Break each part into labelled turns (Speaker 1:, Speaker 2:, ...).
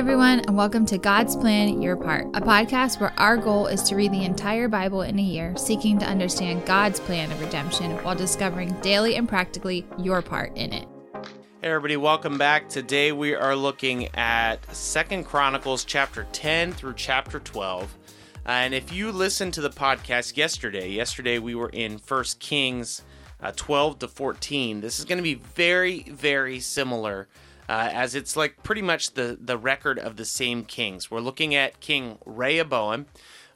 Speaker 1: everyone, and welcome to God's Plan Your Part, a podcast where our goal is to read the entire Bible in a year, seeking to understand God's plan of redemption while discovering daily and practically your part in it.
Speaker 2: Hey everybody, welcome back. Today we are looking at Second Chronicles chapter 10 through chapter 12. and if you listened to the podcast yesterday, yesterday we were in First Kings uh, 12 to 14. This is going to be very, very similar uh, as it's like pretty much the, the record of the same kings. We're looking at King Rehoboam,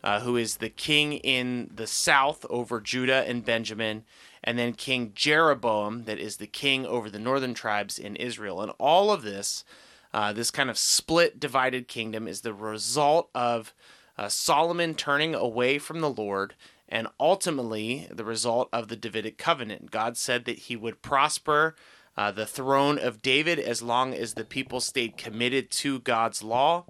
Speaker 2: uh, who is the king in the south over Judah and Benjamin, and then King Jeroboam, that is the king over the northern tribes in Israel. And all of this, uh, this kind of split, divided kingdom, is the result of uh, Solomon turning away from the Lord and ultimately the result of the Davidic covenant. God said that he would prosper uh, the throne of David as long as the people stayed committed to God's law.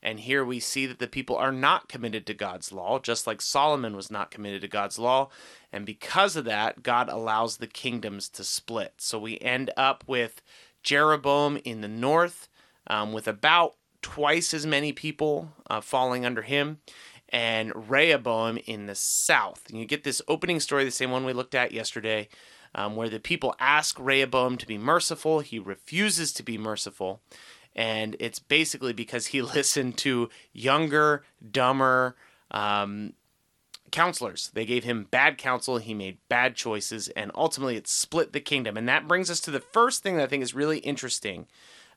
Speaker 2: And here we see that the people are not committed to God's law, just like Solomon was not committed to God's law. And because of that, God allows the kingdoms to split. So we end up with Jeroboam in the north, um, with about twice as many people uh, falling under him, and Rehoboam in the south. And you get this opening story, the same one we looked at yesterday, um, where the people ask Rehoboam to be merciful. He refuses to be merciful. And it's basically because he listened to younger, dumber um, counselors. They gave him bad counsel. He made bad choices. And ultimately, it split the kingdom. And that brings us to the first thing that I think is really interesting.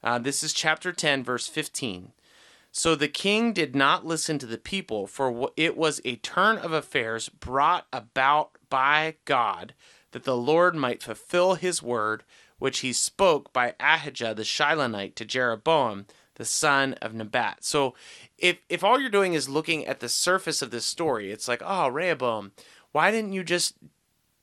Speaker 2: Uh, this is chapter 10, verse 15. So the king did not listen to the people, for it was a turn of affairs brought about by God that the Lord might fulfill his word, which he spoke by Ahijah the Shilonite to Jeroboam, the son of Nebat. So if if all you're doing is looking at the surface of this story, it's like, oh, Rehoboam, why didn't you just,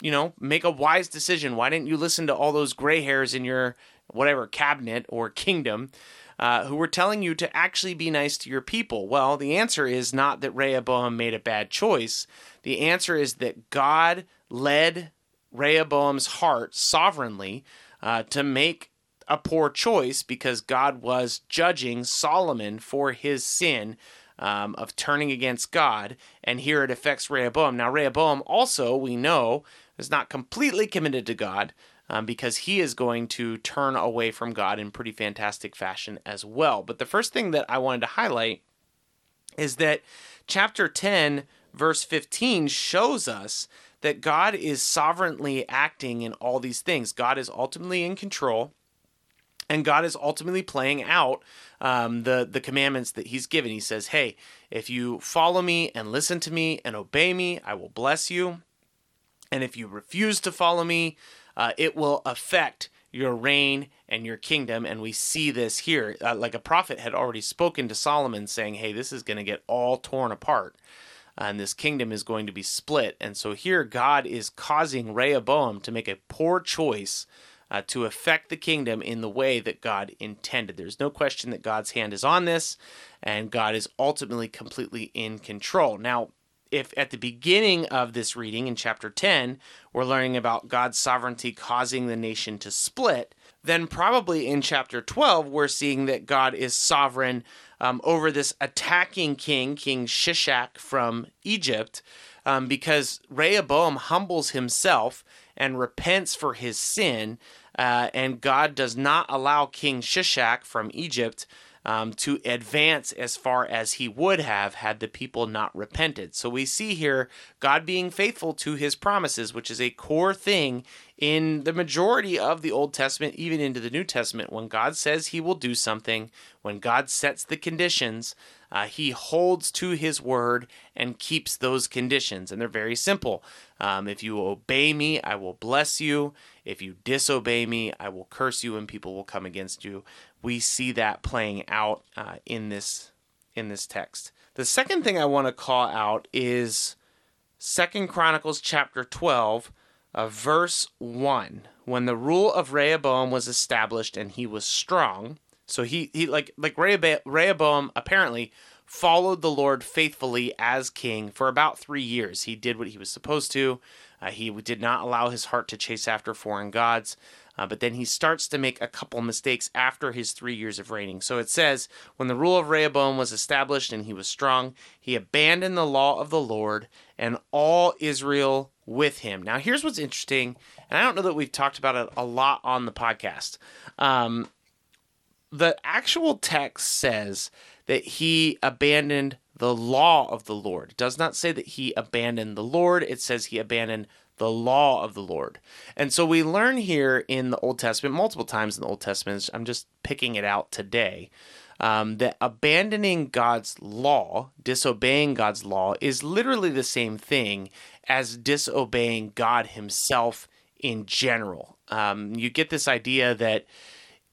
Speaker 2: you know, make a wise decision? Why didn't you listen to all those gray hairs in your whatever cabinet or kingdom? Uh, who were telling you to actually be nice to your people? Well, the answer is not that Rehoboam made a bad choice. The answer is that God led Rehoboam's heart sovereignly uh, to make a poor choice because God was judging Solomon for his sin um, of turning against God. And here it affects Rehoboam. Now, Rehoboam also, we know, is not completely committed to God. Um, because he is going to turn away from God in pretty fantastic fashion as well. But the first thing that I wanted to highlight is that chapter 10, verse 15, shows us that God is sovereignly acting in all these things. God is ultimately in control, and God is ultimately playing out um, the the commandments that He's given. He says, "Hey, if you follow me and listen to me and obey me, I will bless you. And if you refuse to follow me, uh, it will affect." your reign and your kingdom. And we see this here. Uh, like a prophet had already spoken to Solomon saying, Hey, this is going to get all torn apart and this kingdom is going to be split. And so here, God is causing Rehoboam to make a poor choice uh, to affect the kingdom in the way that God intended. There's no question that God's hand is on this, and God is ultimately completely in control. Now, if at the beginning of this reading in chapter 10, we're learning about God's sovereignty causing the nation to split, then probably in chapter 12, we're seeing that God is sovereign um, over this attacking king, King Shishak from Egypt, um, because Rehoboam humbles himself and repents for his sin, uh, and God does not allow King Shishak from Egypt um, to advance as far as he would have had the people not repented. So we see here God being faithful to his promises, which is a core thing in the majority of the Old Testament, even into the New Testament. When God says he will do something, when God sets the conditions, uh, he holds to his word and keeps those conditions. And they're very simple. Um, if you obey me, I will bless you. If you disobey me, I will curse you, and people will come against you we see that playing out uh, in this in this text. The second thing I want to call out is Second Chronicles chapter 12, uh, verse 1. When the rule of Rehoboam was established and he was strong, so he, he like like Rehoboam apparently followed the Lord faithfully as king for about three years. He did what he was supposed to. Uh, he did not allow his heart to chase after foreign gods. Uh, but then he starts to make a couple mistakes after his three years of reigning. So it says, When the rule of Rehoboam was established and he was strong, he abandoned the law of the Lord and all Israel with him. Now, here's what's interesting, and I don't know that we've talked about it a lot on the podcast. Um, the actual text says that he abandoned the law of the Lord. It does not say that he abandoned the Lord, it says he abandoned the law of the Lord. And so we learn here in the Old Testament, multiple times in the Old Testament, I'm just picking it out today, um, that abandoning God's law, disobeying God's law, is literally the same thing as disobeying God Himself in general. Um, you get this idea that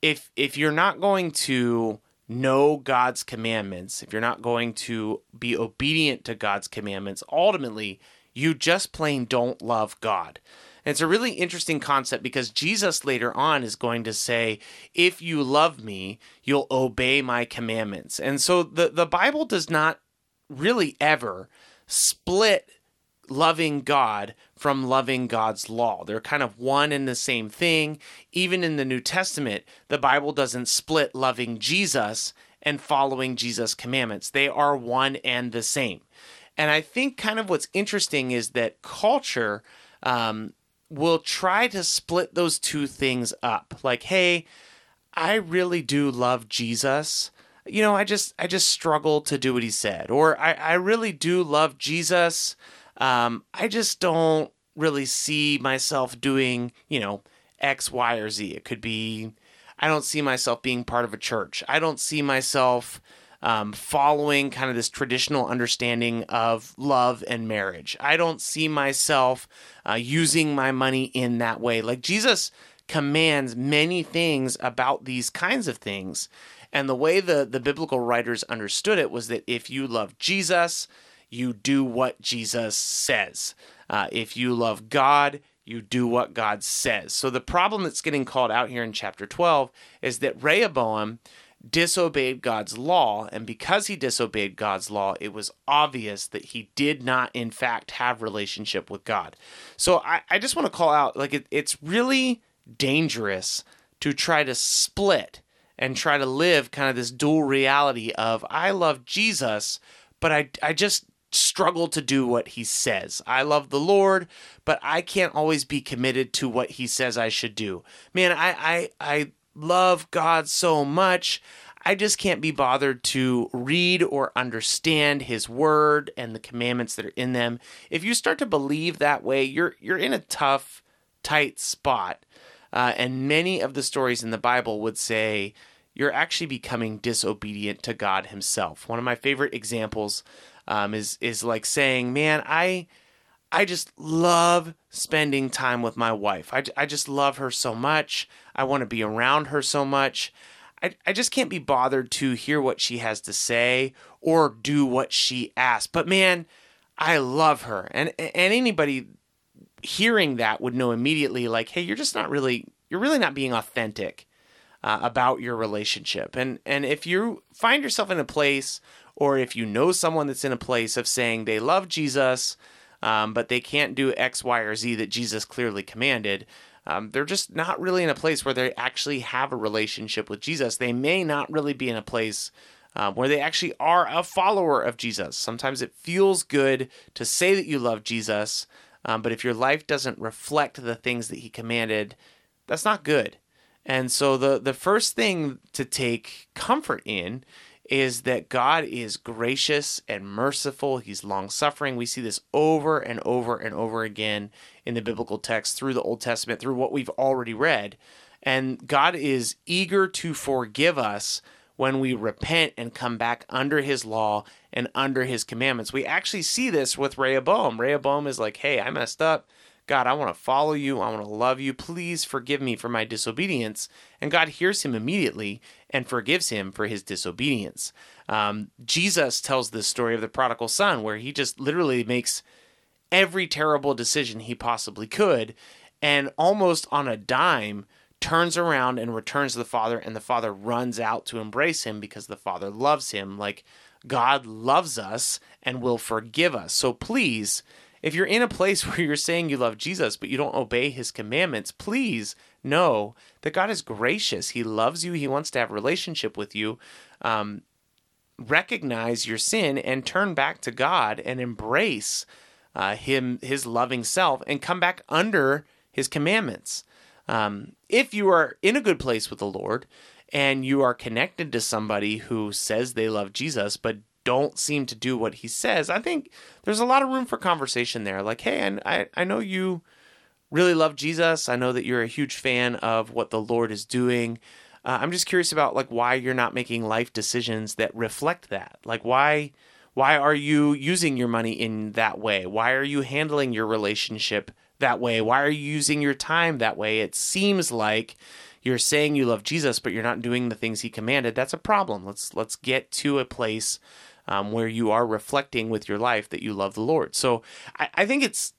Speaker 2: if if you're not going to know God's commandments, if you're not going to be obedient to God's commandments, ultimately you just plain don't love God. And it's a really interesting concept because Jesus later on is going to say, If you love me, you'll obey my commandments. And so the, the Bible does not really ever split loving God from loving God's law. They're kind of one and the same thing. Even in the New Testament, the Bible doesn't split loving Jesus and following Jesus' commandments, they are one and the same. And I think kind of what's interesting is that culture um, will try to split those two things up. Like, hey, I really do love Jesus. You know, I just I just struggle to do what he said. Or I, I really do love Jesus. Um, I just don't really see myself doing, you know, X, Y, or Z. It could be I don't see myself being part of a church. I don't see myself um, following kind of this traditional understanding of love and marriage. I don't see myself uh, using my money in that way. Like Jesus commands many things about these kinds of things. And the way the, the biblical writers understood it was that if you love Jesus, you do what Jesus says. Uh, if you love God, you do what God says. So the problem that's getting called out here in chapter 12 is that Rehoboam disobeyed God's law. And because he disobeyed God's law, it was obvious that he did not, in fact, have relationship with God. So I, I just want to call out like it, it's really dangerous to try to split and try to live kind of this dual reality of I love Jesus, but I, I just struggle to do what he says. I love the Lord, but I can't always be committed to what he says I should do. Man, I I I love God so much. I just can't be bothered to read or understand his word and the commandments that are in them. If you start to believe that way, you're you're in a tough, tight spot. Uh, and many of the stories in the Bible would say you're actually becoming disobedient to God Himself. One of my favorite examples um, is is like saying, "Man, I." I just love spending time with my wife. I, I just love her so much. I want to be around her so much. I, I just can't be bothered to hear what she has to say or do what she asks. But man, I love her. And and anybody hearing that would know immediately like, hey, you're just not really you're really not being authentic uh, about your relationship. And and if you find yourself in a place or if you know someone that's in a place of saying they love Jesus, um, but they can't do X, Y, or Z that Jesus clearly commanded. Um, they're just not really in a place where they actually have a relationship with Jesus. They may not really be in a place um, where they actually are a follower of Jesus. Sometimes it feels good to say that you love Jesus, um, but if your life doesn't reflect the things that he commanded, that's not good. And so the the first thing to take comfort in is that God is gracious and merciful. He's long suffering. We see this over and over and over again in the biblical text through the Old Testament, through what we've already read. And God is eager to forgive us when we repent and come back under his law and under his commandments. We actually see this with Rehoboam. Rehoboam is like, hey, I messed up. God, I want to follow you. I want to love you. Please forgive me for my disobedience. And God hears him immediately and forgives him for his disobedience. Um, Jesus tells this story of the prodigal son, where he just literally makes every terrible decision he possibly could and almost on a dime turns around and returns to the father and the father runs out to embrace him because the father loves him like God loves us and will forgive us. So please, if you're in a place where you're saying you love Jesus but you don't obey his commandments, please know that God is gracious. He loves you. He wants to have a relationship with you. Um, recognize your sin and turn back to God and embrace uh, him, his loving self, and come back under his commandments. Um, if you are in a good place with the Lord and you are connected to somebody who says they love Jesus but don't seem to do what he says, I think there's a lot of room for conversation there. Like, hey, I, I know you really love Jesus. I know that you're a huge fan of what the Lord is doing. Uh, I'm just curious about like why you're not making life decisions that reflect that. Like why why are you using your money in that way? Why are you handling your relationship that way? Why are you using your time that way? It seems like you're saying you love Jesus, but you're not doing the things he commanded. That's a problem. Let's let's get to a place um, where you are reflecting with your life that you love the Lord. So I, I think it's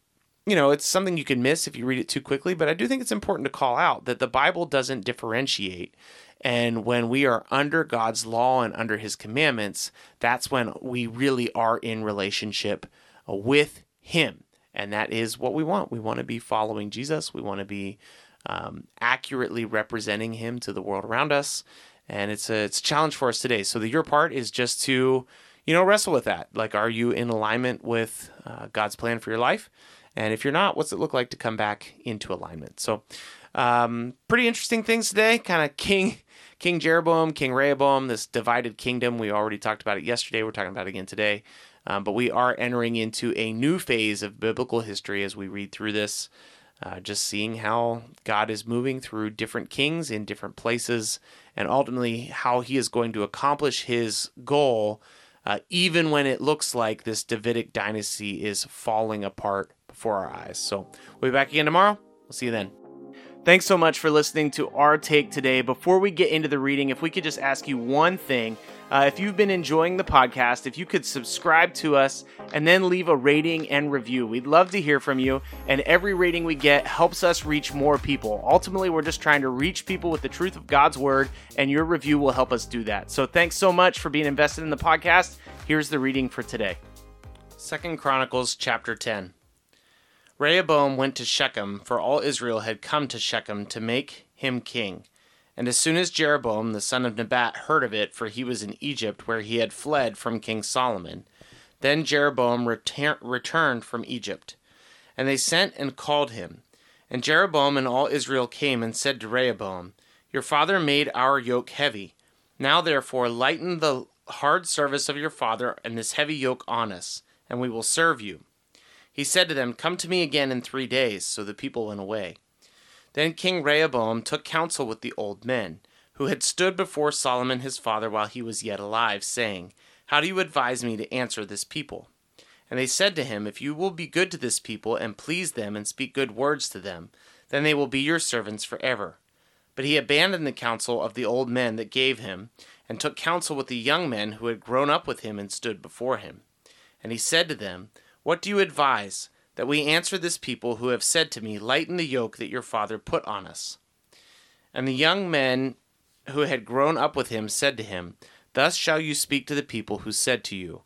Speaker 2: you know, it's something you can miss if you read it too quickly, but I do think it's important to call out that the Bible doesn't differentiate. And when we are under God's law and under his commandments, that's when we really are in relationship with him. And that is what we want. We want to be following Jesus. We want to be um, accurately representing him to the world around us. And it's a, it's a challenge for us today. So the your part is just to, you know, wrestle with that. Like, are you in alignment with uh, God's plan for your life? And if you're not, what's it look like to come back into alignment? So, um, pretty interesting things today. Kind of King King Jeroboam, King Rehoboam, this divided kingdom. We already talked about it yesterday. We're talking about it again today. Um, but we are entering into a new phase of biblical history as we read through this. Uh, just seeing how God is moving through different kings in different places, and ultimately how he is going to accomplish his goal, uh, even when it looks like this Davidic dynasty is falling apart before our eyes. So we'll be back again tomorrow. We'll see you then. Thanks so much for listening to our take today. Before we get into the reading, if we could just ask you one thing. Uh, if you've been enjoying the podcast, if you could subscribe to us and then leave a rating and review, we'd love to hear from you. And every rating we get helps us reach more people. Ultimately, we're just trying to reach people with the truth of God's word, and your review will help us do that. So thanks so much for being invested in the podcast. Here's the reading for today Second Chronicles chapter 10. Rehoboam went to Shechem, for all Israel had come to Shechem to make him king. And as soon as Jeroboam the son of Nebat heard of it, for he was in Egypt, where he had fled from King Solomon, then Jeroboam retur- returned from Egypt. And they sent and called him. And Jeroboam and all Israel came and said to Rehoboam, Your father made our yoke heavy. Now therefore lighten the hard service of your father and this heavy yoke on us, and we will serve you. He said to them, Come to me again in three days. So the people went away. Then King Rehoboam took counsel with the old men, who had stood before Solomon his father while he was yet alive, saying, How do you advise me to answer this people? And they said to him, If you will be good to this people, and please them, and speak good words to them, then they will be your servants forever. But he abandoned the counsel of the old men that gave him, and took counsel with the young men who had grown up with him and stood before him. And he said to them, what do you advise? That we answer this people who have said to me, Lighten the yoke that your father put on us. And the young men who had grown up with him said to him, Thus shall you speak to the people who said to you,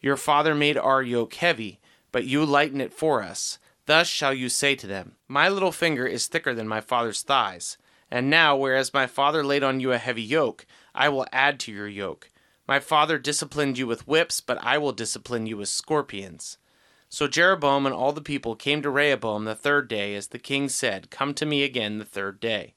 Speaker 2: Your father made our yoke heavy, but you lighten it for us. Thus shall you say to them, My little finger is thicker than my father's thighs. And now, whereas my father laid on you a heavy yoke, I will add to your yoke. My father disciplined you with whips, but I will discipline you with scorpions. So Jeroboam and all the people came to Rehoboam the third day, as the king said, Come to me again the third day.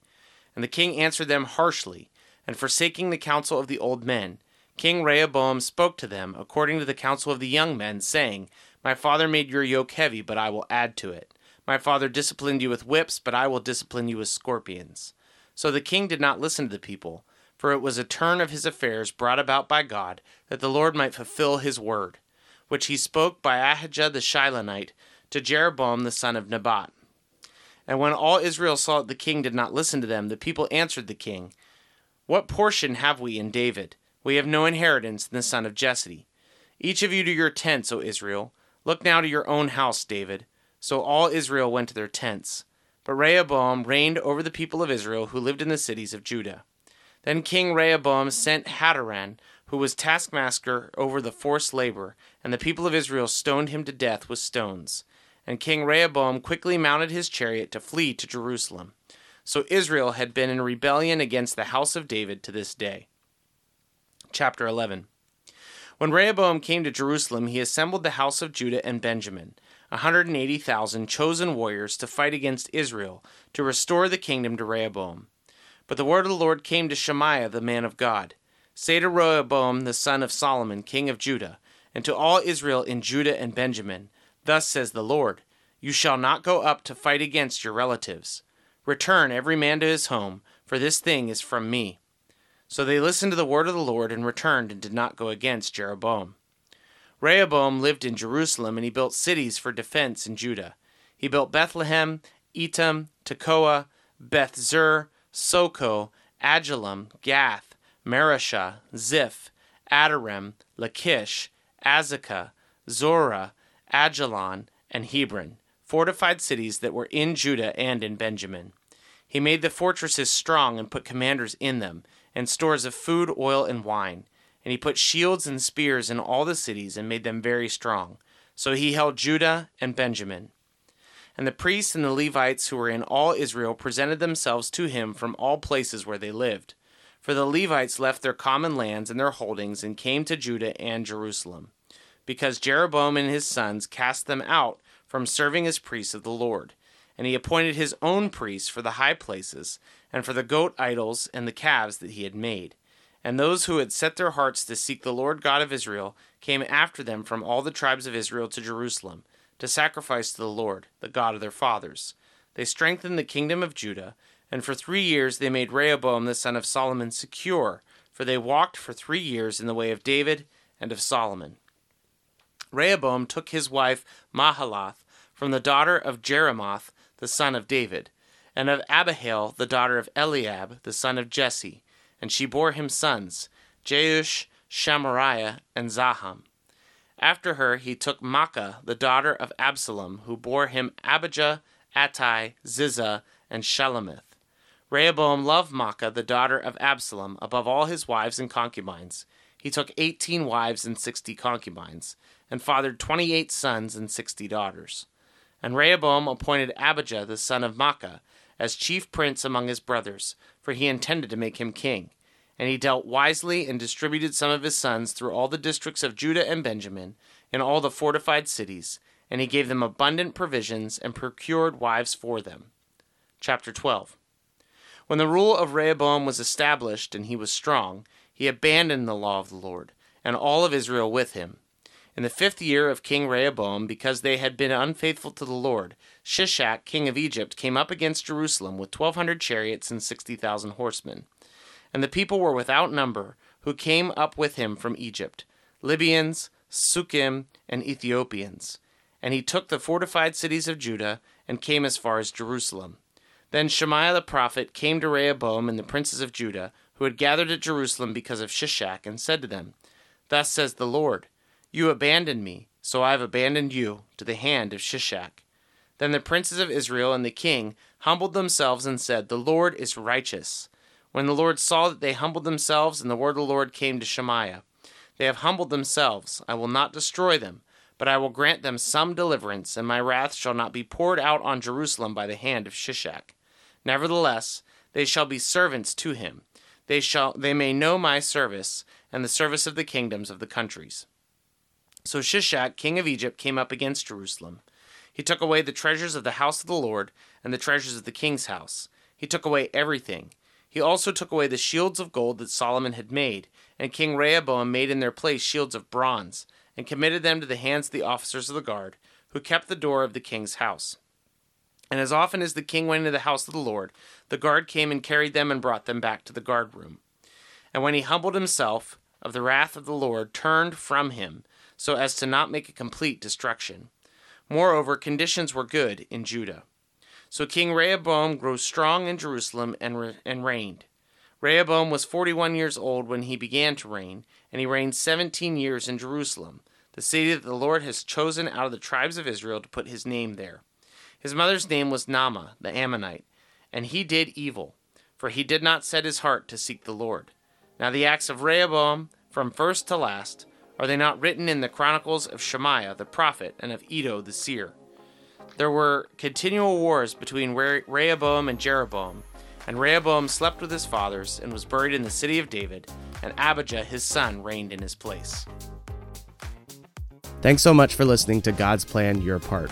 Speaker 2: And the king answered them harshly, and forsaking the counsel of the old men, King Rehoboam spoke to them according to the counsel of the young men, saying, My father made your yoke heavy, but I will add to it. My father disciplined you with whips, but I will discipline you with scorpions. So the king did not listen to the people, for it was a turn of his affairs brought about by God, that the Lord might fulfill his word which he spoke by Ahijah the Shilonite to Jeroboam the son of Nebat. And when all Israel saw that the king did not listen to them, the people answered the king, What portion have we in David? We have no inheritance in the son of Jesse. Each of you to your tents, O Israel. Look now to your own house, David. So all Israel went to their tents. But Rehoboam reigned over the people of Israel who lived in the cities of Judah. Then King Rehoboam sent Hadoram, who was taskmaster over the forced labor, and the people of Israel stoned him to death with stones. And King Rehoboam quickly mounted his chariot to flee to Jerusalem. So Israel had been in rebellion against the house of David to this day. Chapter 11 When Rehoboam came to Jerusalem, he assembled the house of Judah and Benjamin, a 180,000 chosen warriors to fight against Israel, to restore the kingdom to Rehoboam. But the word of the Lord came to Shemaiah the man of God Say to Rehoboam the son of Solomon, king of Judah, and to all Israel in Judah and Benjamin, Thus says the Lord You shall not go up to fight against your relatives. Return every man to his home, for this thing is from me. So they listened to the word of the Lord and returned and did not go against Jeroboam. Rehoboam lived in Jerusalem, and he built cities for defense in Judah. He built Bethlehem, Etam, Tekoa, Beth Zur, Soco, Adullam, Gath, Mareshah, Ziph, Adoram, Lachish, Azekah, Zorah, Aijalon, and Hebron, fortified cities that were in Judah and in Benjamin. He made the fortresses strong and put commanders in them, and stores of food, oil, and wine. And he put shields and spears in all the cities and made them very strong. So he held Judah and Benjamin. And the priests and the Levites who were in all Israel presented themselves to him from all places where they lived. For the Levites left their common lands and their holdings and came to Judah and Jerusalem, because Jeroboam and his sons cast them out from serving as priests of the Lord. And he appointed his own priests for the high places, and for the goat idols and the calves that he had made. And those who had set their hearts to seek the Lord God of Israel came after them from all the tribes of Israel to Jerusalem, to sacrifice to the Lord, the God of their fathers. They strengthened the kingdom of Judah and for three years they made Rehoboam the son of Solomon secure, for they walked for three years in the way of David and of Solomon. Rehoboam took his wife Mahalath from the daughter of Jerimoth, the son of David, and of Abihail, the daughter of Eliab, the son of Jesse, and she bore him sons, Jeush, Shemariah, and Zaham. After her he took Maacah, the daughter of Absalom, who bore him Abijah, Attai, Ziza, and Shelomith. Rehoboam loved Maacah, the daughter of Absalom, above all his wives and concubines. He took eighteen wives and sixty concubines, and fathered twenty eight sons and sixty daughters. And Rehoboam appointed Abijah, the son of Maacah, as chief prince among his brothers, for he intended to make him king. And he dealt wisely and distributed some of his sons through all the districts of Judah and Benjamin, in all the fortified cities, and he gave them abundant provisions and procured wives for them. Chapter 12 when the rule of Rehoboam was established and he was strong, he abandoned the law of the Lord, and all of Israel with him. In the fifth year of King Rehoboam, because they had been unfaithful to the Lord, Shishak, king of Egypt, came up against Jerusalem with twelve hundred chariots and sixty thousand horsemen. And the people were without number, who came up with him from Egypt Libyans, Sukkiim, and Ethiopians. And he took the fortified cities of Judah, and came as far as Jerusalem. Then Shemaiah the prophet came to Rehoboam and the princes of Judah, who had gathered at Jerusalem because of Shishak, and said to them, Thus says the Lord, You abandoned me, so I have abandoned you to the hand of Shishak. Then the princes of Israel and the king humbled themselves and said, The Lord is righteous. When the Lord saw that they humbled themselves, and the word of the Lord came to Shemaiah, They have humbled themselves, I will not destroy them, but I will grant them some deliverance, and my wrath shall not be poured out on Jerusalem by the hand of Shishak. Nevertheless, they shall be servants to him. They shall they may know my service and the service of the kingdoms of the countries. So Shishak, king of Egypt, came up against Jerusalem. He took away the treasures of the house of the Lord and the treasures of the king's house. He took away everything. He also took away the shields of gold that Solomon had made, and King Rehoboam made in their place shields of bronze, and committed them to the hands of the officers of the guard, who kept the door of the king's house. And as often as the king went into the house of the Lord, the guard came and carried them and brought them back to the guard room. And when he humbled himself, of the wrath of the Lord turned from him, so as to not make a complete destruction. Moreover, conditions were good in Judah. So King Rehoboam grew strong in Jerusalem and, re- and reigned. Rehoboam was forty one years old when he began to reign, and he reigned seventeen years in Jerusalem, the city that the Lord has chosen out of the tribes of Israel to put his name there. His mother's name was Naamah, the Ammonite, and he did evil, for he did not set his heart to seek the Lord. Now the acts of Rehoboam, from first to last, are they not written in the chronicles of Shemaiah the prophet and of Iddo the seer? There were continual wars between Rehoboam and Jeroboam, and Rehoboam slept with his fathers and was buried in the city of David, and Abijah his son reigned in his place.
Speaker 3: Thanks so much for listening to God's Plan Your Part.